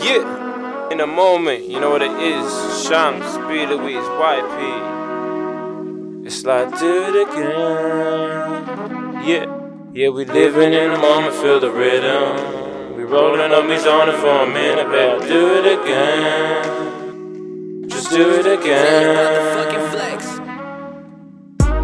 Yeah, in a moment, you know what it is. Shamz, B Louise, YP. It's like do it again. Yeah, yeah, we living in the moment, feel the rhythm. We rolling up, we zoning for a minute, baby. Do it again. Just do it again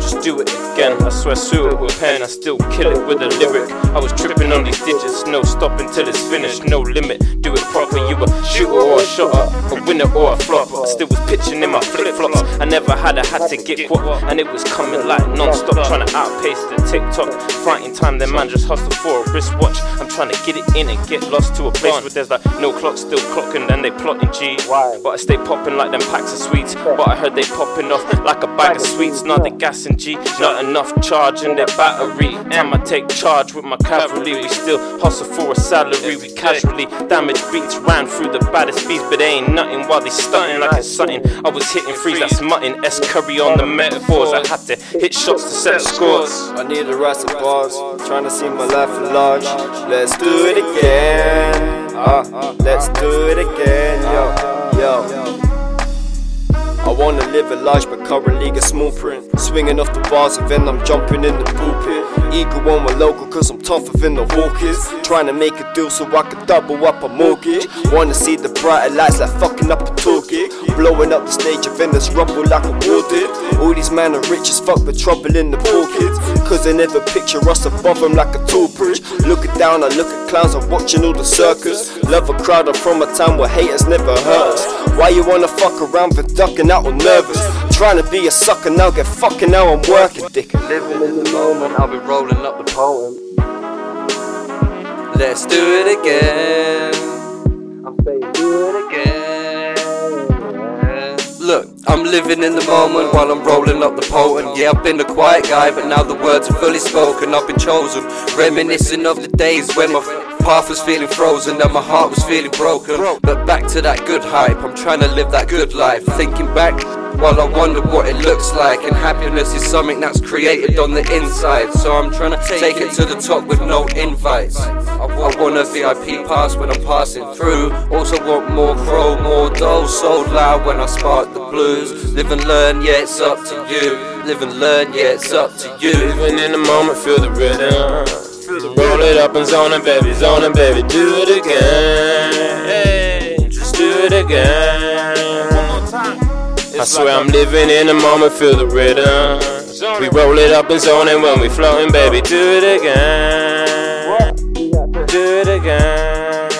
Just do it again. I swear, sue it with pen, I still kill it with a lyric. I was tripping on these digits, no stopping till it's finished, no limit. Do it proper, you a shooter or a shotter, a winner or a flopper. I still was pitching in my flip flops. I never had a hat to get what, and it was coming like non stop, trying to outpace the TikTok. Fighting time, then man just hustle for a wristwatch. I'm trying to get it in and get lost to a place where there's like no clock, still clocking, and they plotting G. But I stay popping like them packs of sweets. But I heard they popping off like a bag of sweets, not the gas and G. Not enough charge in their battery. Time I take charge with my cavalry. We still hustle for a salary. We casually damage beats, ran through the baddest beats, but ain't nothing while they stunting like it's something. I was hitting freeze, that's mutton. S curry on the metaphors. I had to hit shots to set scores. I need a rest of bars, trying to see my life at large. Let's do it again. Uh, let's do it again, a large but currently get small print. Swinging off the bars and then I'm jumping in the pulpit. Eager on my local cause I'm tougher than the hawkers. Trying to make a deal so I can double up a mortgage. Wanna see the brighter lights like fucking up a gig. Blowing up the stage and then there's rumble like a war did. All these men are rich as fuck but trouble in the poor kids. Cause they never picture us above them like a tall bridge. Looking down, I look at clowns, I'm watching all the circus. Love a crowd, I'm from a town where haters never hurt us. Why you wanna fuck around with ducking out or nervous? Trying to be a sucker now, get fucking now I'm working, dick. Living in the moment, I'll be rolling up the poem. Let's do it again. I'm saying do it again. I'm living in the moment while I'm rolling up the potent. Yeah, I've been a quiet guy, but now the words are fully spoken. I've been chosen, reminiscing of the days when my path was feeling frozen and my heart was feeling broken. But back to that good hype, I'm trying to live that good life. Thinking back while I wonder what it looks like. And happiness is something that's created on the inside. So I'm trying to take it to the top with no invites. Want a VIP pass when I'm passing through. Also want more crow, more dough, so loud when I spark the blues. Live and learn, yeah, it's up to you. Live and learn, yeah, it's up to you. Living in the moment, feel the rhythm. Roll it up and zone it, baby, zone it, baby, do it again. Just do it again. I swear I'm living in the moment, feel the rhythm. We roll it up and zone it when we floating, baby, do it again. Do it again.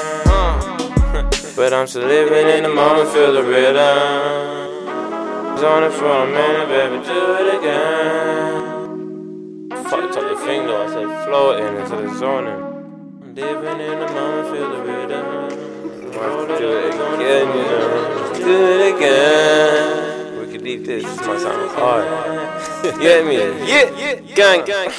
But I'm still living in the moment, feel the rhythm. Zone it for a minute, baby, do it again fucked up the thing though. I said floating instead of zoning. I'm living in the moment, feel the rhythm. do it again, you know. Do it again. We could leave this. This might sound hard. get me? Yeah, yeah, gang. gang.